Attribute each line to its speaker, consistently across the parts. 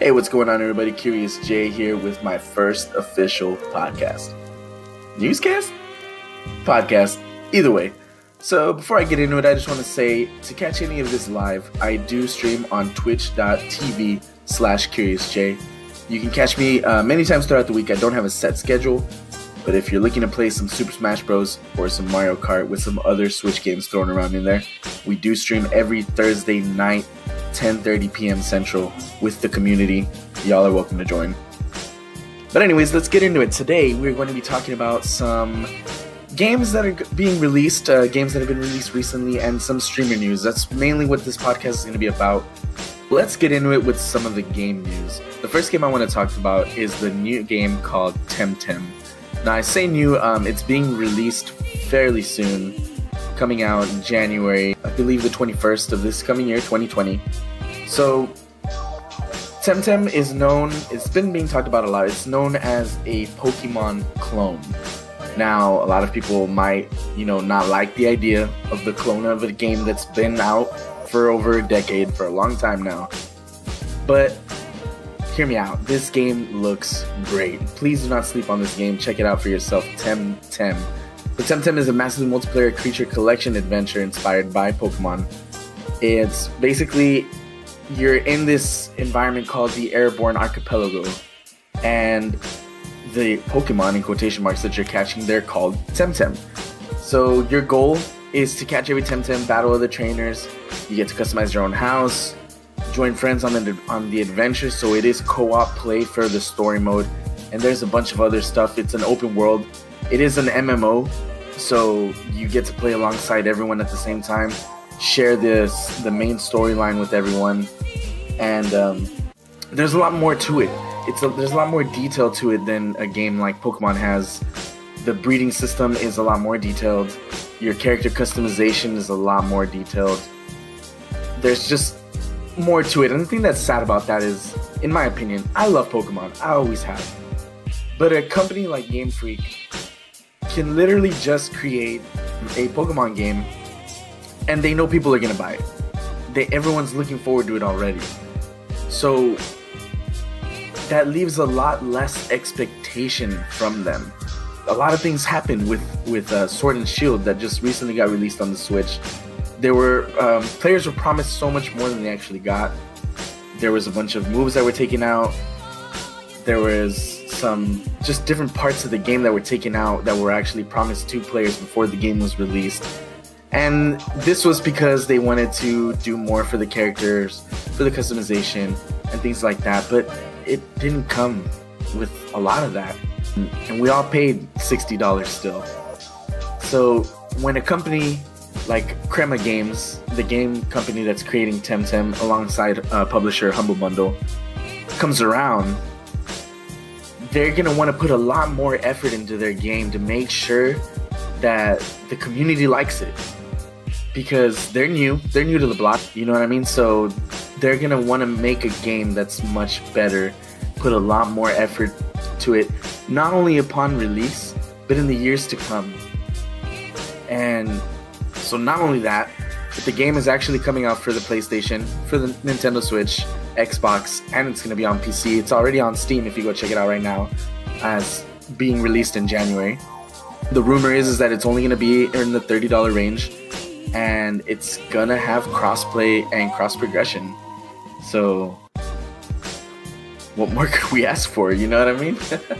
Speaker 1: Hey, what's going on, everybody? Curious Jay here with my first official podcast. Newscast? Podcast. Either way. So, before I get into it, I just want to say to catch any of this live, I do stream on twitch.tv slash curiousj. You can catch me uh, many times throughout the week. I don't have a set schedule, but if you're looking to play some Super Smash Bros. or some Mario Kart with some other Switch games thrown around in there, we do stream every Thursday night 10:30 p.m. Central with the community. Y'all are welcome to join. But anyways, let's get into it. Today we're going to be talking about some games that are being released, uh, games that have been released recently, and some streamer news. That's mainly what this podcast is going to be about. Let's get into it with some of the game news. The first game I want to talk about is the new game called Temtem. Now I say new, um, it's being released fairly soon coming out in January, I believe the 21st of this coming year, 2020. So, Temtem is known, it's been being talked about a lot, it's known as a Pokemon clone. Now, a lot of people might, you know, not like the idea of the clone of a game that's been out for over a decade, for a long time now. But hear me out. This game looks great. Please do not sleep on this game. Check it out for yourself. Temtem. Temtem is a massively multiplayer creature collection adventure inspired by Pokemon. It's basically you're in this environment called the Airborne Archipelago, and the Pokemon in quotation marks that you're catching they're called Temtem. So your goal is to catch every Temtem, battle other trainers. You get to customize your own house, join friends on the on the adventure. So it is co-op play for the story mode, and there's a bunch of other stuff. It's an open world. It is an MMO, so you get to play alongside everyone at the same time share this the main storyline with everyone and um, there's a lot more to it. It's a, there's a lot more detail to it than a game like pokemon has. The breeding system is a lot more detailed. Your character customization is a lot more detailed. There's just more to it and the thing that's sad about that is in my opinion i love pokemon. I always have. But a company like game freak can literally just create a Pokemon game and they know people are gonna buy it. They everyone's looking forward to it already. So that leaves a lot less expectation from them. A lot of things happened with with uh, Sword and Shield that just recently got released on the Switch. There were um, players were promised so much more than they actually got. There was a bunch of moves that were taken out. There was some just different parts of the game that were taken out that were actually promised to players before the game was released. And this was because they wanted to do more for the characters, for the customization, and things like that. But it didn't come with a lot of that. And we all paid $60 still. So when a company like Crema Games, the game company that's creating Temtem alongside uh, publisher Humble Bundle, comes around they're going to want to put a lot more effort into their game to make sure that the community likes it. Because they're new they're new to the block you know what i mean? So they're going to want to make a game that's much better put a lot more effort to it not only upon release but in the years to come. And so not only that but the game is actually coming out for the PlayStation, for the Nintendo Switch, Xbox, and it's going to be on PC. It's already on Steam if you go check it out right now, as being released in January. The rumor is, is that it's only going to be in the $30 range, and it's going to have crossplay and cross progression. So, what more could we ask for? You know what I mean?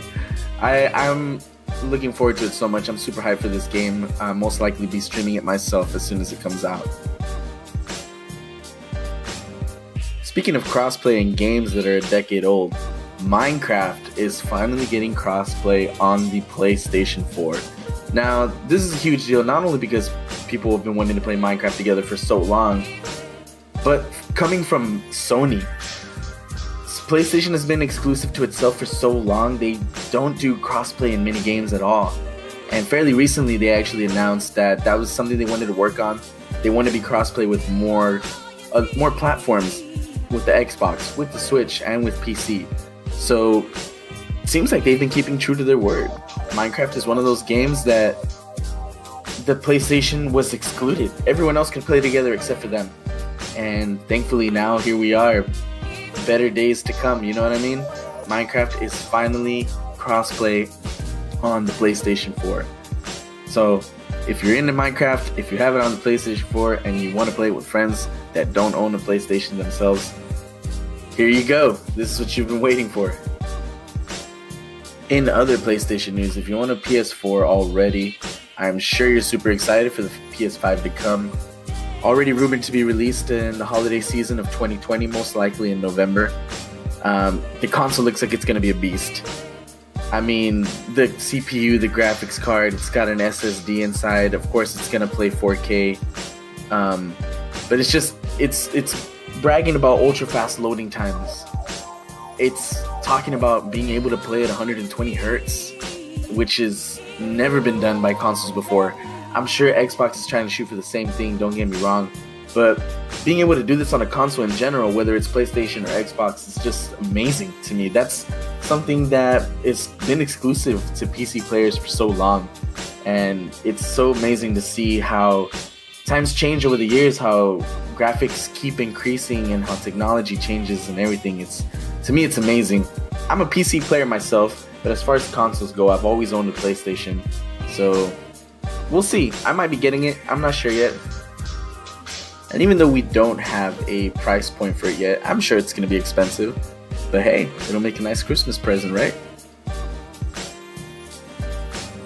Speaker 1: I, I'm looking forward to it so much. I'm super hyped for this game. I'll most likely be streaming it myself as soon as it comes out. Speaking of crossplay in games that are a decade old, Minecraft is finally getting crossplay on the PlayStation 4. Now, this is a huge deal not only because people have been wanting to play Minecraft together for so long, but coming from Sony, PlayStation has been exclusive to itself for so long, they don't do crossplay in many games at all. And fairly recently, they actually announced that that was something they wanted to work on. They want to be crossplay with more, uh, more platforms, with the Xbox, with the Switch, and with PC. So, seems like they've been keeping true to their word. Minecraft is one of those games that the PlayStation was excluded. Everyone else could play together except for them. And thankfully now here we are better days to come. You know what I mean? Minecraft is finally crossplay on the PlayStation 4. So if you're into Minecraft, if you have it on the PlayStation 4 and you want to play it with friends that don't own a PlayStation themselves, here you go. This is what you've been waiting for. In other PlayStation news, if you own a PS4 already, I'm sure you're super excited for the PS5 to come. Already rumored to be released in the holiday season of 2020, most likely in November. Um, the console looks like it's going to be a beast. I mean, the CPU, the graphics card, it's got an SSD inside. Of course, it's gonna play 4K. Um, but it's just it's it's bragging about ultra fast loading times. It's talking about being able to play at 120 hertz, which has never been done by consoles before. I'm sure Xbox is trying to shoot for the same thing. Don't get me wrong, but being able to do this on a console in general, whether it's PlayStation or Xbox, is just amazing to me. That's something that has been exclusive to PC players for so long. And it's so amazing to see how times change over the years, how graphics keep increasing and how technology changes and everything. It's to me it's amazing. I'm a PC player myself, but as far as consoles go, I've always owned a PlayStation. So we'll see. I might be getting it. I'm not sure yet. And even though we don't have a price point for it yet, I'm sure it's going to be expensive. But hey, it'll make a nice Christmas present, right?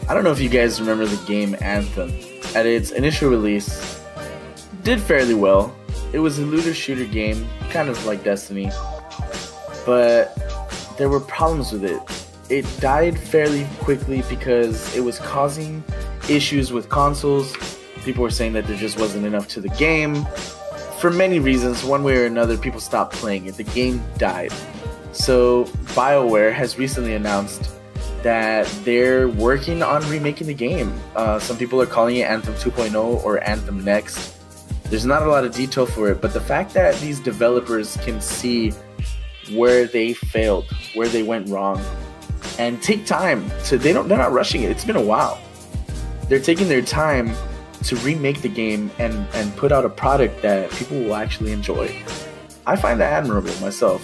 Speaker 1: I don't know if you guys remember the game Anthem. At its initial release, did fairly well. It was a looter shooter game, kind of like Destiny. But there were problems with it. It died fairly quickly because it was causing issues with consoles people were saying that there just wasn't enough to the game. For many reasons, one way or another, people stopped playing it. The game died. So, BioWare has recently announced that they're working on remaking the game. Uh, some people are calling it Anthem 2.0 or Anthem Next. There's not a lot of detail for it, but the fact that these developers can see where they failed, where they went wrong, and take time to they don't they're not rushing it. It's been a while. They're taking their time to remake the game and, and put out a product that people will actually enjoy. I find that admirable myself.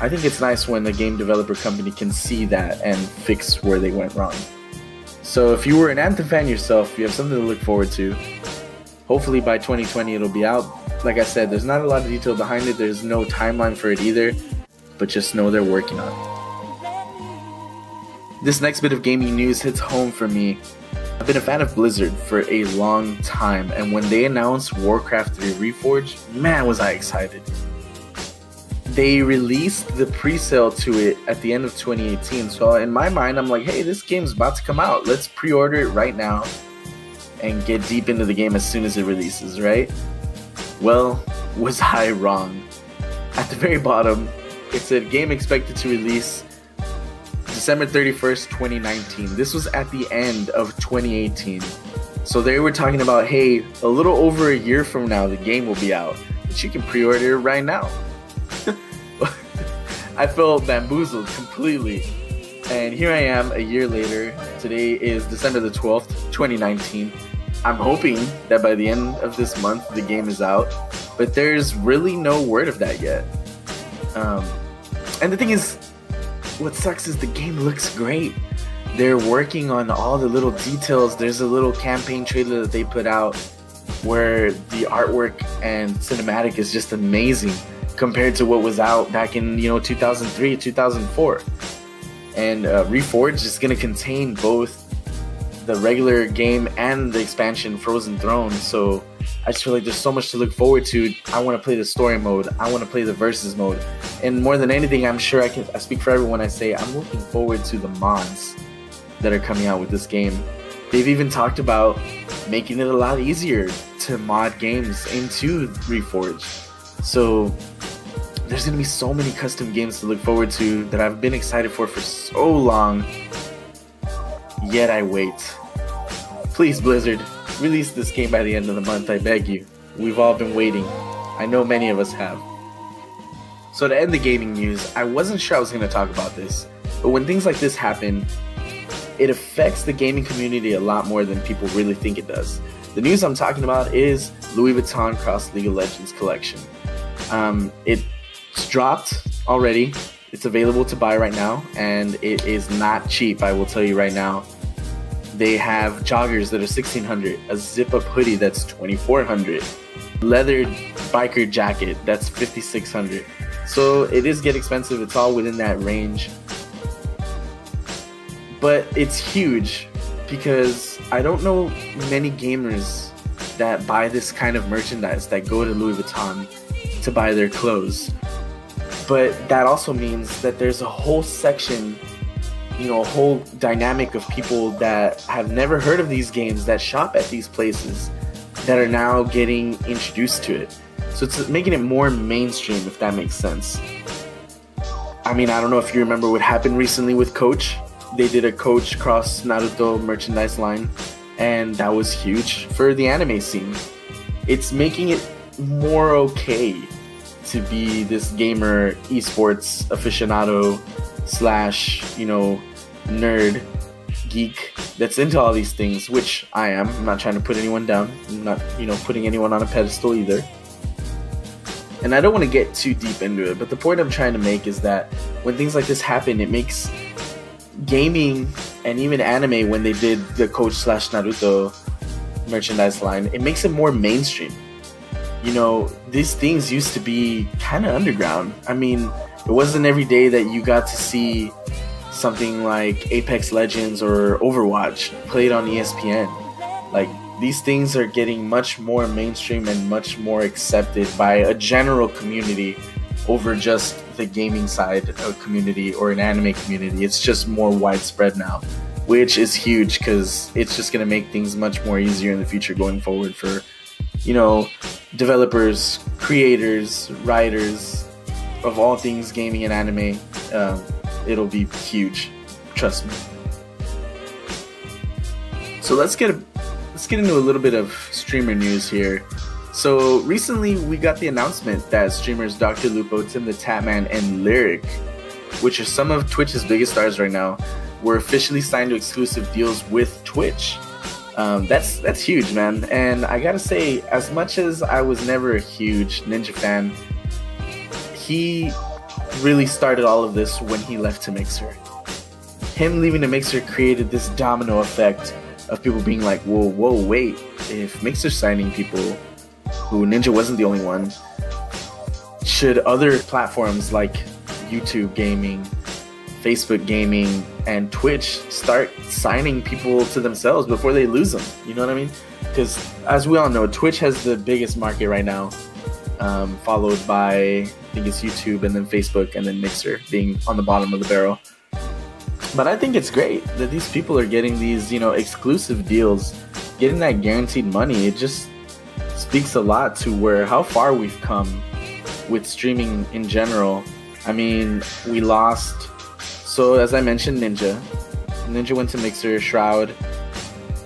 Speaker 1: I think it's nice when a game developer company can see that and fix where they went wrong. So if you were an Anthem fan yourself, you have something to look forward to. Hopefully by 2020 it'll be out. Like I said, there's not a lot of detail behind it. There's no timeline for it either, but just know they're working on it. This next bit of gaming news hits home for me I've been a fan of Blizzard for a long time, and when they announced Warcraft 3 Reforged, man, was I excited. They released the pre sale to it at the end of 2018, so in my mind, I'm like, hey, this game's about to come out. Let's pre order it right now and get deep into the game as soon as it releases, right? Well, was I wrong? At the very bottom, it said game expected to release December 31st, 2019. This was at the end of 2018. So they were talking about, hey, a little over a year from now, the game will be out. But you can pre order it right now. I felt bamboozled completely. And here I am a year later. Today is December the 12th, 2019. I'm hoping that by the end of this month, the game is out. But there's really no word of that yet. Um, and the thing is, what sucks is the game looks great. They're working on all the little details. There's a little campaign trailer that they put out where the artwork and cinematic is just amazing compared to what was out back in you know 2003 2004 and uh, reforged is going to contain both the regular game and the expansion frozen throne so I just feel like there's so much to look forward to. I want to play the story mode. I want to play the versus mode. And more than anything, I'm sure I can I speak for everyone I say I'm looking forward to the mods that are coming out with this game. They've even talked about making it a lot easier to mod games into Reforge. So there's to be so many custom games to look forward to that I've been excited for for so long. Yet I wait. Please, Blizzard, Release this game by the end of the month, I beg you. We've all been waiting. I know many of us have. So, to end the gaming news, I wasn't sure I was going to talk about this, but when things like this happen, it affects the gaming community a lot more than people really think it does. The news I'm talking about is Louis Vuitton Cross League of Legends collection. Um, it's dropped already. It's available to buy right now, and it is not cheap. I will tell you right now. They have joggers that are 1600, a zip up hoodie that's 2400, leather biker jacket that's 5600. So it is get expensive. It's all within that range. But it's huge because I don't know many gamers that buy this kind of merchandise that go to Louis Vuitton to buy their clothes. But that also means that there's a whole section you know a whole dynamic of people that have never heard of these games that shop at these places that are now getting introduced to it. So it's making it more mainstream if that makes sense. I mean i don't know if you remember what happened recently with coach. They did a coach cross naruto merchandise line and that was huge for the anime scene. It's making it more okay to be this gamer esports aficionado slash you know nerd geek that's into all these things, which I am. I'm not trying to put anyone down. I'm not, you know, putting anyone on a pedestal either. And I don't want to get too deep into it, but the point I'm trying to make is that when things like this happen, it makes gaming and even anime when they did the Coach slash Naruto merchandise line, it makes it more mainstream. You know, these things used to be kind of underground. I mean, it wasn't every day that you got to see something like Apex Legends or Overwatch played on ESPN. Like these things are getting much more mainstream and much more accepted by a general community over just the gaming side of community or an anime community. It's just more widespread now, which is huge because it's just going to make things much more easier in the future going forward for, you know, developers, creators, writers of all things gaming and anime. Um, it'll be huge. Trust me. So let's get a, let's get into a little bit of streamer news here. So recently we got the announcement that streamers Dr. Lupo, TimTheTatman, and Lirik, which are some of Twitch's biggest stars right now, were officially signed to exclusive deals with Twitch. Um, that's that's huge, man. And I gotta say, as much as I was never a huge Ninja fan, he really started all of this when he left to Mixer. Him leaving the Mixer created this domino effect of people being like, whoa, whoa, wait. If Mixer's signing people who Ninja wasn't the only one, should other platforms like YouTube gaming, Facebook gaming, and Twitch start signing people to themselves before they lose them? You know what I mean? Because as we all know, Twitch has the biggest market right now, um, followed by think it's YouTube and then Facebook and then Mixer being on the bottom of the barrel. But I think it's great that these people are getting these, you know, exclusive deals, getting that guaranteed money. It just speaks a lot to where how far we've come with streaming in general. I mean, we lost so as I mentioned Ninja. Ninja went to Mixer, Shroud,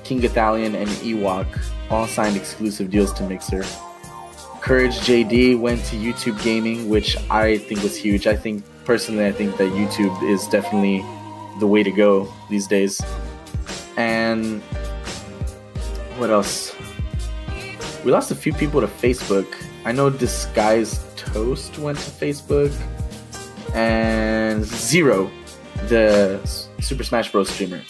Speaker 1: King Gothalion, and Ewok all signed exclusive deals to Mixer. Courage JD went to YouTube Gaming, which I think was huge. I think personally, I think that YouTube is definitely the way to go these days. And what else? We lost a few people to Facebook. I know Disguised Toast went to Facebook, and Zero, the Super Smash Bros. streamer,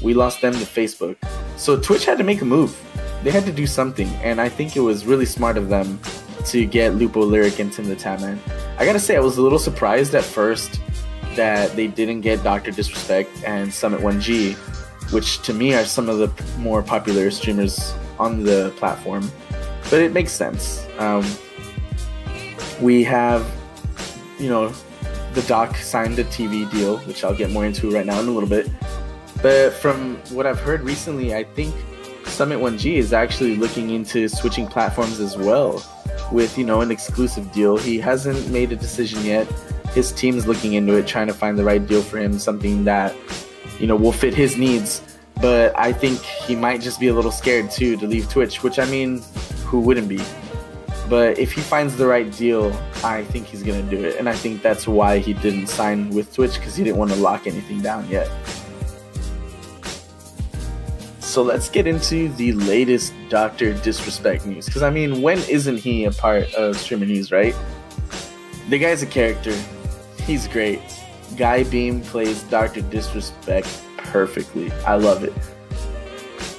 Speaker 1: we lost them to Facebook. So Twitch had to make a move. They had to do something, and I think it was really smart of them to get Lupo Lirik and TimTheTatman. I gotta say, I was a little surprised at first that they didn't get Dr. Disrespect and Summit 1G, which to me are some of the more popular streamers on the platform. But it makes sense. Um, we have, you know, the doc signed a TV deal, which I'll get more into right now in a little bit. But from what I've heard recently, I think Summit 1G is actually looking into switching platforms as well with you know an exclusive deal. He hasn't made a decision yet. His team's looking into it, trying to find the right deal for him, something that you know will fit his needs. But I think he might just be a little scared too to leave Twitch, which I mean, who wouldn't be? But if he finds the right deal, I think he's gonna do it, and I think that's why he didn't sign with Twitch because he didn't want to lock anything down yet. So let's get into the latest Dr. Disrespect news. Because, I mean, when isn't he a part of streamer news, right? The guy's a character. He's great. Guy Beahm plays Dr. Disrespect perfectly. I love it.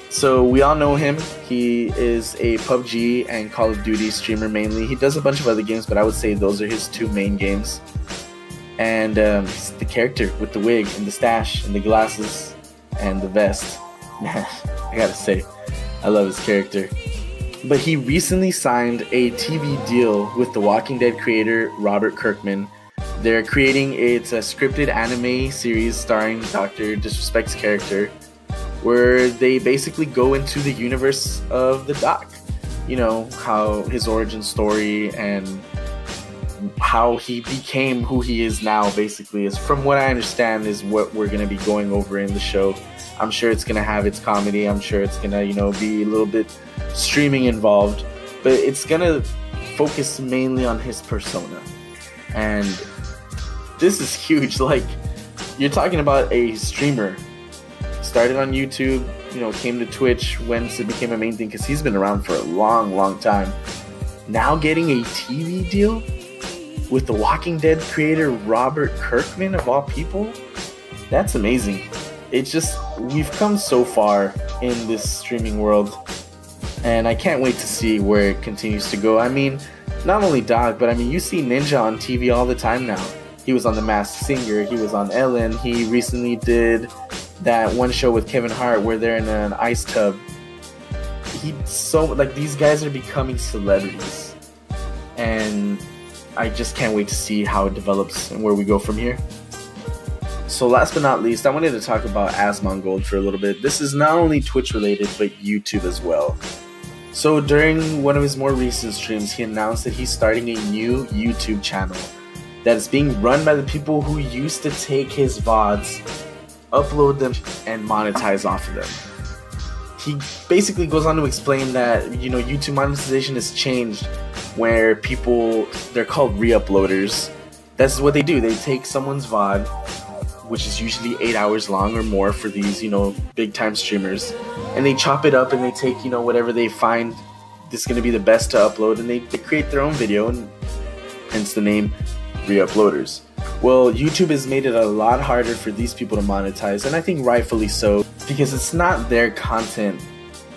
Speaker 1: So we all know him. He is a PUBG and Call of Duty streamer mainly. He does a bunch of other games, but I would say those are his two main games. And um, the character with the wig and the stash and the glasses and the vest. I gotta say, I love his character. But he recently signed a TV deal with the Walking Dead creator Robert Kirkman. They're creating it's a scripted anime series starring Dr. Disrespect's character where they basically go into the universe of the doc. You know, how his origin story and how he became who he is now basically is from what I understand is what we're going to be going over in the show. I'm sure it's going to have its comedy. I'm sure it's going to, you know, be a little bit streaming involved, but it's going to focus mainly on his persona. And this is huge like you're talking about a streamer started on YouTube, you know, came to Twitch once it became a main thing because he's been around for a long, long time. Now getting a TV deal with the Walking Dead creator Robert Kirkman of all people, that's amazing. It's just we've come so far in this streaming world, and I can't wait to see where it continues to go. I mean, not only Doc, but I mean, you see Ninja on TV all the time now. He was on The Masked Singer. He was on Ellen. He recently did that one show with Kevin Hart where they're in an ice tub. He so like these guys are becoming celebrities, and I just can't wait to see how it develops and where we go from here. So last but not least, I wanted to talk about Asmongold for a little bit. This is not only Twitch related, but YouTube as well. So during one of his more recent streams, he announced that he's starting a new YouTube channel that is being run by the people who used to take his VODs upload them, and monetize off of them. He basically goes on to explain that you know YouTube monetization has changed, where people they're called re-uploaders. That's what they do. They take someone's VOD, which is usually eight hours long or more for these you know big time streamers, and they chop it up and they take you know whatever they find is to be the best to upload, and they, they create their own video, and hence the name re-uploaders. Well, YouTube has made it a lot harder for these people to monetize, and I think rightfully so, because it's not their content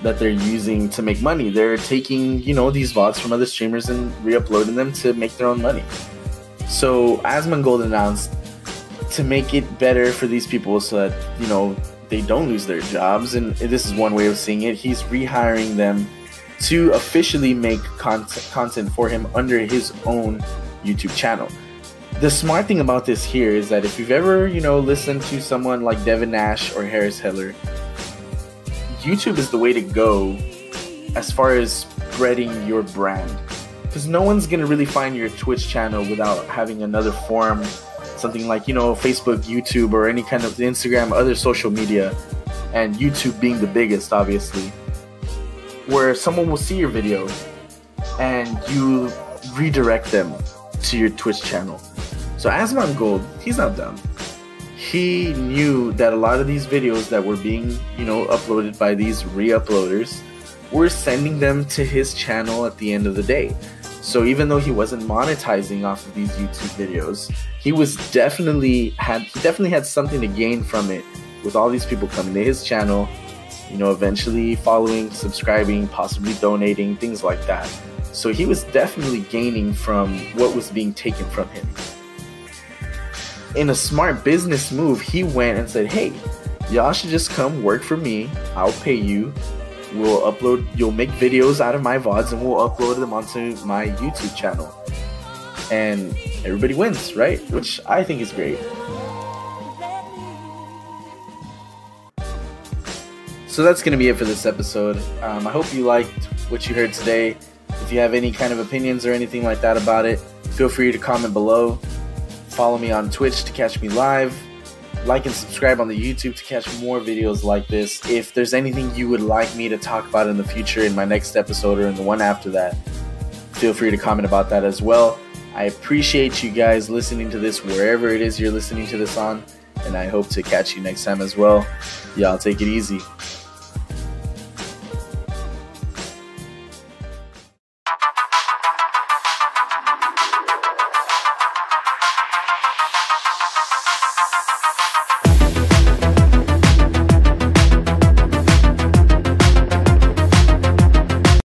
Speaker 1: that they're using to make money. They're taking, you know, these VODs from other streamers and re-uploading them to make their own money. So Asmongold announced to make it better for these people so that, you know, they don't lose their jobs, and this is one way of seeing it. He's rehiring them to officially make content, content for him under his own YouTube channel the smart thing about this here is that if you've ever, you know, listened to someone like Devin Nash or Harris Heller, YouTube is the way to go as far as spreading your brand. Because no one's gonna really find your Twitch channel without having another form, something like, you know, Facebook, YouTube, or any kind of Instagram, other social media, and YouTube being the biggest, obviously, where someone will see your video and you redirect them to your Twitch channel so Asmongold, he's not dumb. He knew that a lot of these videos that were being, you know, uploaded by these re-uploaders were sending them to his channel at the end of the day. So even though he wasn't monetizing off of these YouTube videos, he was definitely had he definitely had something to gain from it with all these people coming to his channel, you know, eventually following, subscribing, possibly donating, things like that. So he was definitely gaining from what was being taken from him in a smart business move, he went and said, Hey, y'all should just come work for me. I'll pay you. We'll upload, you'll make videos out of my VODs and we'll upload them onto my YouTube channel. And everybody wins, right? Which I think is great. So that's going to be it for this episode. Um, I hope you liked what you heard today. If you have any kind of opinions or anything like that about it, feel free to comment below. Follow me on Twitch to catch me live. Like and subscribe on the YouTube to catch more videos like this. If there's anything you would like me to talk about in the future in my next episode or in the one after that, feel free to comment about that as well. I appreciate you guys listening to this wherever it is you're listening to this on, and I hope to catch you next time as well. Y'all take it easy.